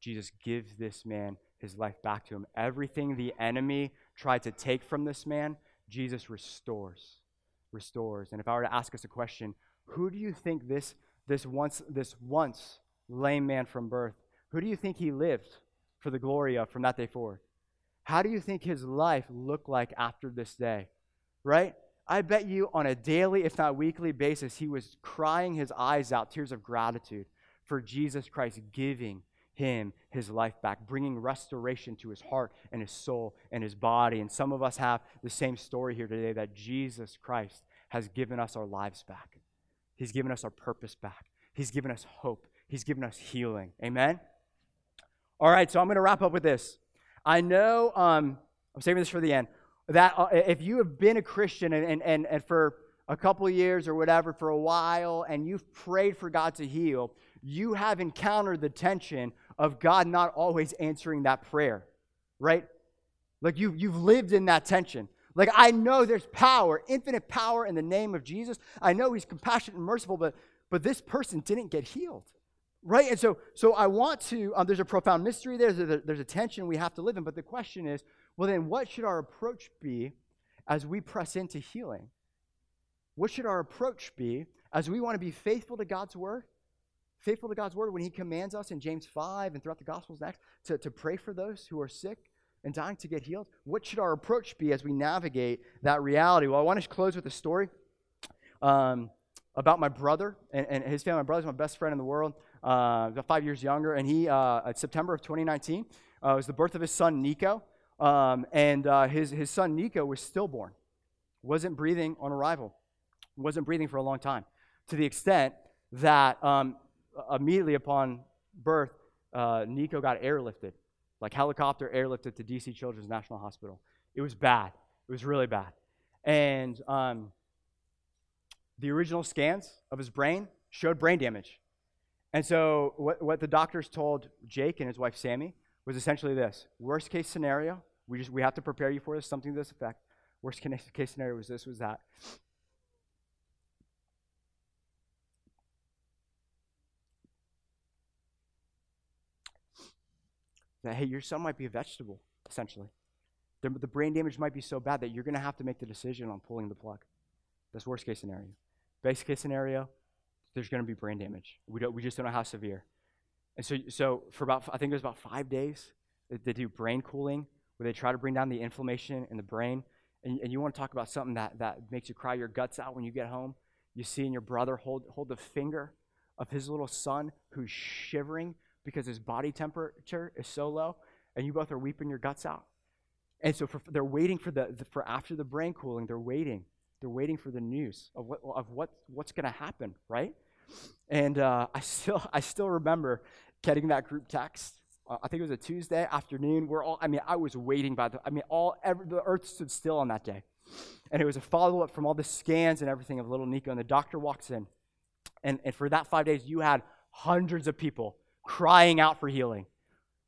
Speaker 1: Jesus gives this man his life back to him. Everything the enemy tried to take from this man, Jesus restores. Restores. And if I were to ask us a question, who do you think this, this once this once lame man from birth, who do you think he lived for the glory of from that day forward? How do you think his life looked like after this day? Right? I bet you on a daily, if not weekly basis, he was crying his eyes out, tears of gratitude for Jesus Christ giving him his life back, bringing restoration to his heart and his soul and his body. And some of us have the same story here today that Jesus Christ has given us our lives back. He's given us our purpose back. He's given us hope. He's given us healing. Amen? All right, so I'm going to wrap up with this. I know, um, I'm saving this for the end, that uh, if you have been a Christian and, and, and, for a couple years or whatever, for a while, and you've prayed for God to heal, you have encountered the tension of God not always answering that prayer, right? Like you've, you've lived in that tension. Like I know there's power, infinite power in the name of Jesus. I know he's compassionate and merciful, but, but this person didn't get healed right and so so i want to um, there's a profound mystery there there's a, there's a tension we have to live in but the question is well then what should our approach be as we press into healing? What should our approach be as we want to be faithful to god's word faithful to god's word when he commands us in james 5 and throughout the gospels next to, to pray for those who are sick and dying to get healed? What should our approach be as we navigate that reality? Well i want to close with a story um, about my brother and, and his family. My brother's my best friend in the world five years younger, and he, uh, September of 2019, uh, was the birth of his son, Nico. Um, and uh, his, his son, Nico, was stillborn, wasn't breathing on arrival, wasn't breathing for a long time, to the extent that um, immediately upon birth, uh, Nico got airlifted, like helicopter airlifted to DC Children's National Hospital. It was bad. It was really bad. And um, the original scans of his brain showed brain damage. And so, what, what the doctors told Jake and his wife Sammy was essentially this worst case scenario, we, just, we have to prepare you for this, something to this effect. Worst case scenario was this, was that. That, hey, your son might be a vegetable, essentially. The, the brain damage might be so bad that you're going to have to make the decision on pulling the plug. That's worst case scenario. Best case scenario, there's going to be brain damage. We, don't, we just don't know how severe. And so, so for about, I think it was about five days, they, do brain cooling, where they try to bring down the inflammation in the brain. And, and you want to talk about something that, that makes you cry your guts out when you get home. You see in your brother hold, hold the finger of his little son who's shivering because his body temperature is so low, and you both are weeping your guts out. And so for, they're waiting for the, the, for after the brain cooling, they're waiting. They're waiting for the news of what of what what's going to happen, right? And uh, I still I still remember getting that group text. Uh, I think it was a Tuesday afternoon. We're all I mean I was waiting by the I mean all every, the earth stood still on that day. And it was a follow up from all the scans and everything of little Nico. And the doctor walks in. And, and for that five days, you had hundreds of people crying out for healing,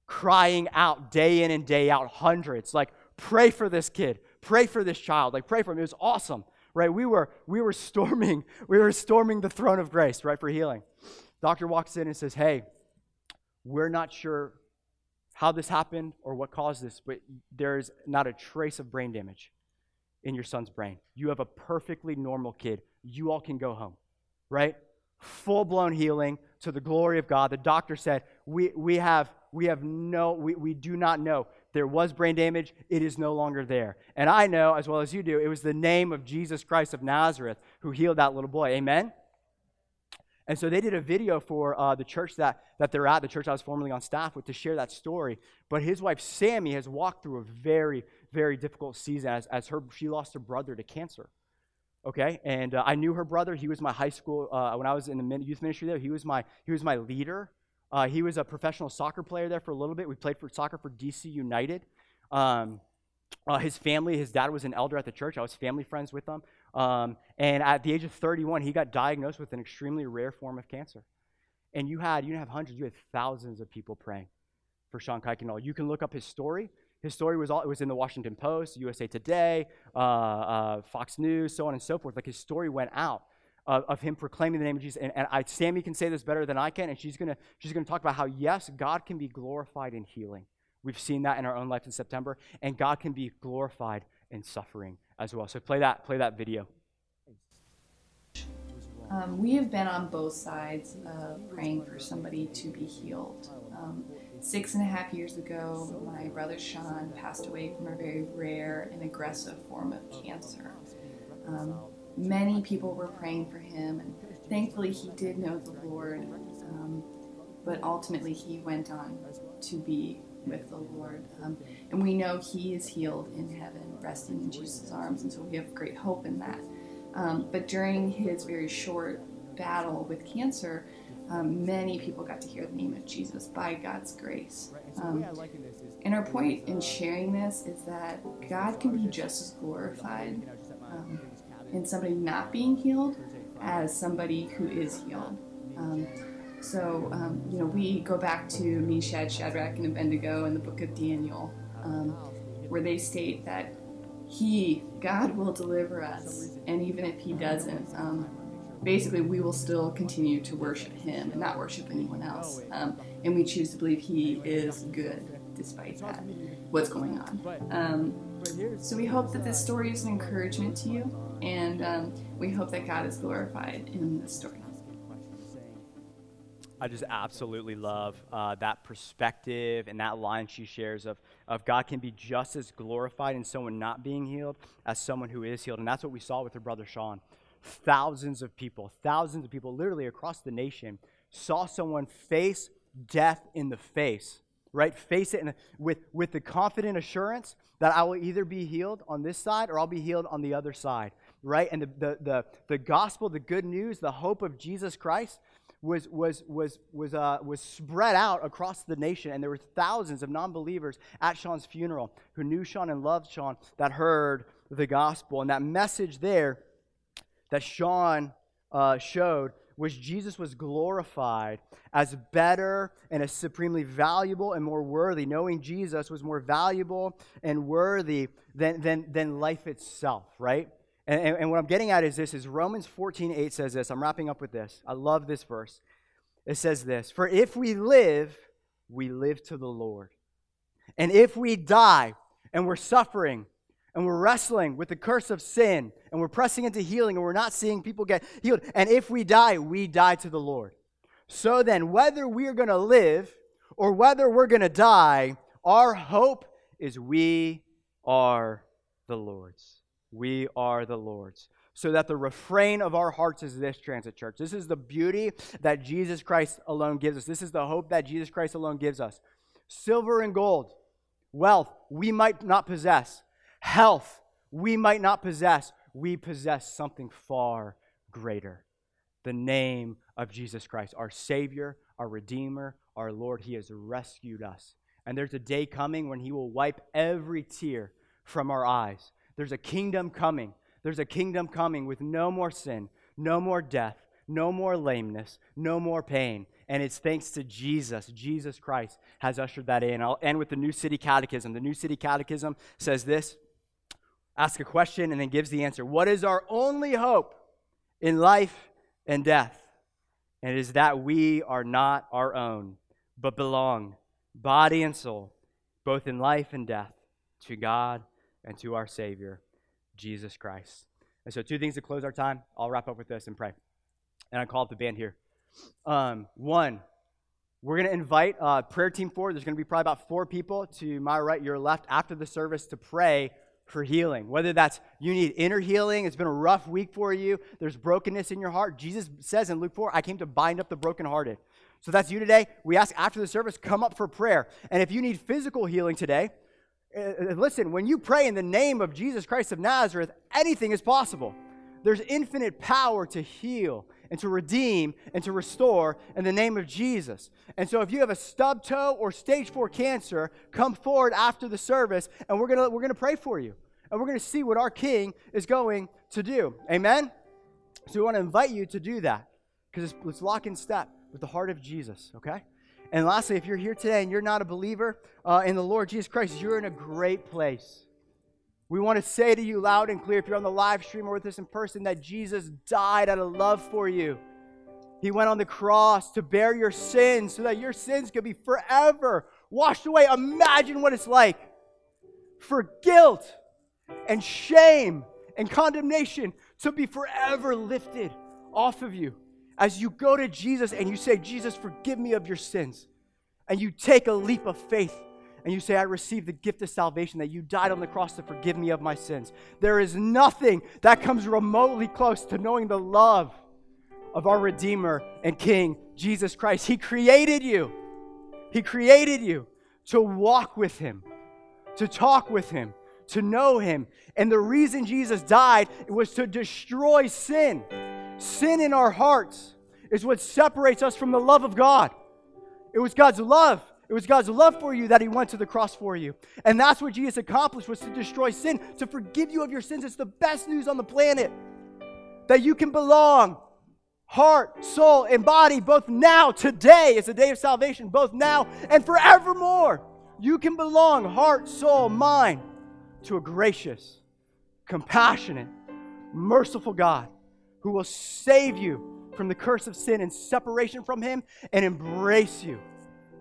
Speaker 1: crying out day in and day out, hundreds. Like, pray for this kid, pray for this child, like, pray for him. It was awesome, right? We were, we were storming, we were storming the throne of grace, right, for healing. Doctor walks in and says, Hey, we're not sure how this happened or what caused this, but there's not a trace of brain damage in your son's brain. You have a perfectly normal kid. You all can go home, right? Full blown healing to the glory of God. The doctor said, We, we, have, we have no, we, we do not know. There was brain damage, it is no longer there. And I know, as well as you do, it was the name of Jesus Christ of Nazareth who healed that little boy. Amen? And so they did a video for uh, the church that, that they're at, the church I was formerly on staff with, to share that story. But his wife, Sammy, has walked through a very, very difficult season as, as her, she lost her brother to cancer. Okay? And uh, I knew her brother. He was my high school, uh, when I was in the youth ministry there, he was my, he was my leader. Uh, he was a professional soccer player there for a little bit. We played for soccer for DC United. Um, uh, his family, his dad was an elder at the church. I was family friends with them. Um, and at the age of 31, he got diagnosed with an extremely rare form of cancer. And you had, you didn't have hundreds, you had thousands of people praying for Sean Kuykendall. You can look up his story. His story was all, it was in the Washington Post, USA Today, uh, uh, Fox News, so on and so forth. Like his story went out of, of him proclaiming the name of Jesus. And, and I, Sammy can say this better than I can, and she's gonna she's gonna talk about how yes, God can be glorified in healing. We've seen that in our own life in September, and God can be glorified in suffering as well. So play that, play that video.
Speaker 2: Um, we have been on both sides of praying for somebody to be healed. Um, six and a half years ago, my brother Sean passed away from a very rare and aggressive form of cancer. Um, many people were praying for him, and thankfully he did know the Lord, um, but ultimately he went on to be with the Lord. Um, and we know He is healed in heaven, resting in Jesus' arms, and so we have great hope in that. Um, but during his very short battle with cancer, um, many people got to hear the name of Jesus by God's grace. Um, and our point in sharing this is that God can be just as glorified um, in somebody not being healed as somebody who is healed. Um, so, um, you know, we go back to Meshach, Shadrach, and Abednego in the book of Daniel, um, where they state that He, God, will deliver us, and even if He doesn't, um, basically we will still continue to worship Him and not worship anyone else. Um, and we choose to believe He is good despite that, what's going on. So we hope that this story is an encouragement to you, and um, we hope that God is glorified in this story.
Speaker 1: I just absolutely love uh, that perspective and that line she shares of, of God can be just as glorified in someone not being healed as someone who is healed. And that's what we saw with her brother Sean. Thousands of people, thousands of people, literally across the nation, saw someone face death in the face, right? Face it with, with the confident assurance that I will either be healed on this side or I'll be healed on the other side, right? And the, the, the, the gospel, the good news, the hope of Jesus Christ was, was, was, was, uh, was spread out across the nation, and there were thousands of non believers at Sean's funeral who knew Sean and loved Sean that heard the gospel. And that message there that Sean uh, showed was Jesus was glorified as better and as supremely valuable and more worthy. Knowing Jesus was more valuable and worthy than, than, than life itself, right? And, and, and, what I'm getting at is this is Romans 14, 8 says this. I'm wrapping up with this. I love this verse. It says this For if we live, we live to the Lord. And if we die and we're suffering and we're wrestling with the curse of sin and we're pressing into healing and we're not seeing people get healed, and if we die, we die to the Lord. So then, whether we're going to live or whether we're going to die, our hope is we are the Lord's. We are the Lord's. So that the refrain of our hearts is this, Transit Church. This is the beauty that Jesus Christ alone gives us. This is the hope that Jesus Christ alone gives us. Silver and gold, wealth, we might not possess. Health, we might not possess. We possess something far greater the name of Jesus Christ, our Savior, our Redeemer, our Lord. He has rescued us. And there's a day coming when He will wipe every tear from our eyes There's a kingdom coming. There's a kingdom coming with no more sin, no more death, no more lameness, no more pain. And it's thanks to Jesus. Jesus Christ has ushered that in. I'll end with the New City Catechism. The New City Catechism says this ask a question and then gives the answer. What is our only hope in life and death? And it is that we are not our own, but belong, body and soul, both in life and death, to God and to our Savior, Jesus Christ. And so, two things to close our time. I'll wrap up with this and pray. And I call up the band here. Um, one, we're going to invite uh, prayer team forward. There's going to be probably about four people to my right, your left, after the service to pray for healing. Whether that's you need inner healing, it's been a rough week for you, there's brokenness in your heart. Jesus says in Luke 4, I came to bind up the brokenhearted. So that's you today. We ask after the service, come up for prayer. And if you need physical healing today, uh, uh, listen, when you pray in the name of Jesus Christ of Nazareth, anything is possible. There's infinite power to heal and to redeem and to restore in the name of Jesus. And so if you have a stub toe or stage 4 cancer, come forward after the service and we're to we're to pray for you. And we're to see what our king is going to do. Amen. So we want to invite you to do that because let's lock in step with the heart of Jesus, okay? And lastly, if you're here today and you're not a believer uh, in the Lord Jesus Christ, you're in a great place. We want to say to you loud and clear, if you're on the live stream or with us in person, that Jesus died out of love for you. He went on the cross to bear your sins so that your sins could be forever washed away. Imagine what it's like for guilt and shame and condemnation to be forever lifted off of you as you go to Jesus and you say, Jesus, forgive me of your sins. And you take a leap of faith and you say, I receive the gift of salvation that you died on the cross to forgive me of my sins. There is nothing that comes remotely close to knowing the love of our Redeemer and King, Jesus Christ. He created you. He created you to walk with Him, to talk with Him, to know Him. And the reason Jesus died was to destroy sin. Sin in our hearts is what separates us from the love of God. It was God's love it was God's love for you that He went to the cross for you. And that's what Jesus accomplished was to destroy sin, to forgive you of your sins. It's the best news on the planet. That you can belong, heart, soul, and body, both now, today is the day of salvation, both now and forevermore. You can belong, heart, soul, mind, to a gracious, compassionate, merciful God who will save you from the curse of sin and separation from Him and embrace you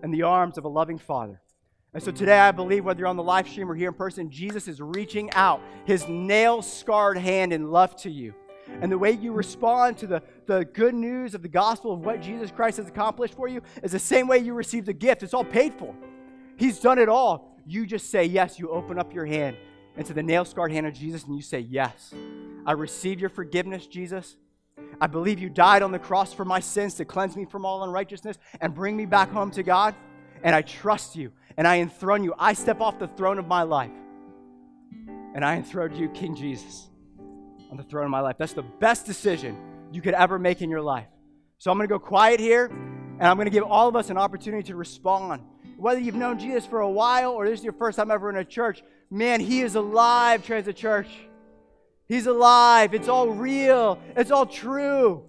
Speaker 1: in the arms of a loving Father. And so today, I believe, whether you're on the live stream or here in person, Jesus is reaching out his nail scarred hand in love to you. And the way you respond to the, the good news of the gospel of what Jesus Christ has accomplished for you is the same way you receive the gift. It's all paid for. He's done it all. You just say yes. You open up your hand into the nail scarred hand of Jesus and you say, Yes, I receive your forgiveness, Jesus. I believe you died on the cross for my sins to cleanse me from all unrighteousness and bring me back home to God. And I trust you and I enthrone you. I step off the throne of my life and I enthrone you, King Jesus, on the throne of my life. That's the best decision you could ever make in your life. So I'm going to go quiet here and I'm going to give all of us an opportunity to respond. Whether you've known Jesus for a while or this is your first time ever in a church, man, he is alive, Transit Church. He's alive. It's all real. It's all true.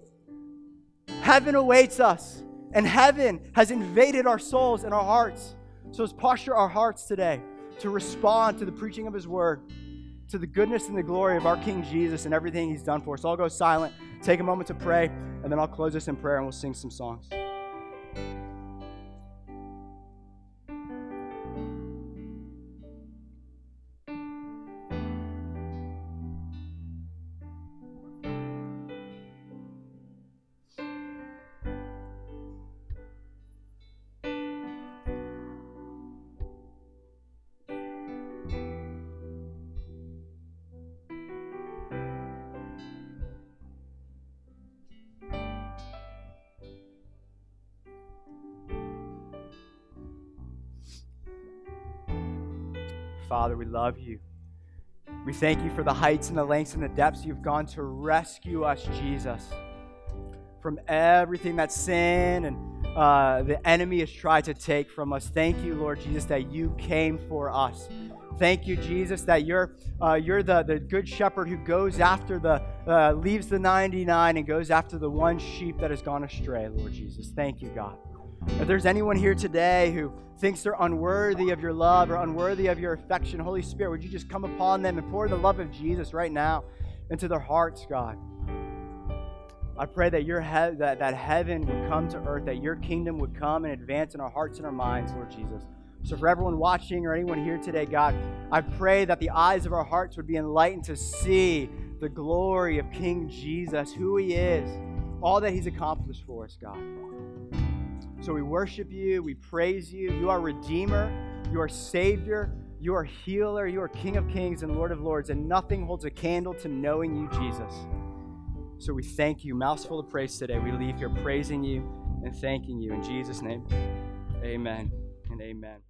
Speaker 1: Heaven awaits us, and heaven has invaded our souls and our hearts. So let's posture our hearts today to respond to the preaching of His word, to the goodness and the glory of our King Jesus and everything He's done for us. I'll go silent, take a moment to pray, and then I'll close this in prayer and we'll sing some songs. Father, we love you. We thank you for the heights and the lengths and the depths you've gone to rescue us, Jesus, from everything that sin and uh, the enemy has tried to take from us. Thank you, Lord Jesus, that you came for us. Thank you, Jesus, that you're, uh, you're the, the good shepherd who goes after the, uh, leaves the 99 and goes after the one sheep that has gone astray, Lord Jesus. Thank you, God. If there's anyone here today who thinks they're unworthy of your love or unworthy of your affection, Holy Spirit, would you just come upon them and pour the love of Jesus right now into their hearts, God? I pray that your he- that, that heaven would come to earth, that your kingdom would come and advance in our hearts and our minds, Lord Jesus. So, for everyone watching or anyone here today, God, I pray that the eyes of our hearts would be enlightened to see the glory of King Jesus, who he is, all that he's accomplished for us, God. So we worship you, we praise you. You are Redeemer, you are Savior, you are Healer, you are King of Kings and Lord of Lords, and nothing holds a candle to knowing you, Jesus. So we thank you. Mouths full of praise today. We leave here praising you and thanking you. In Jesus' name, amen and amen.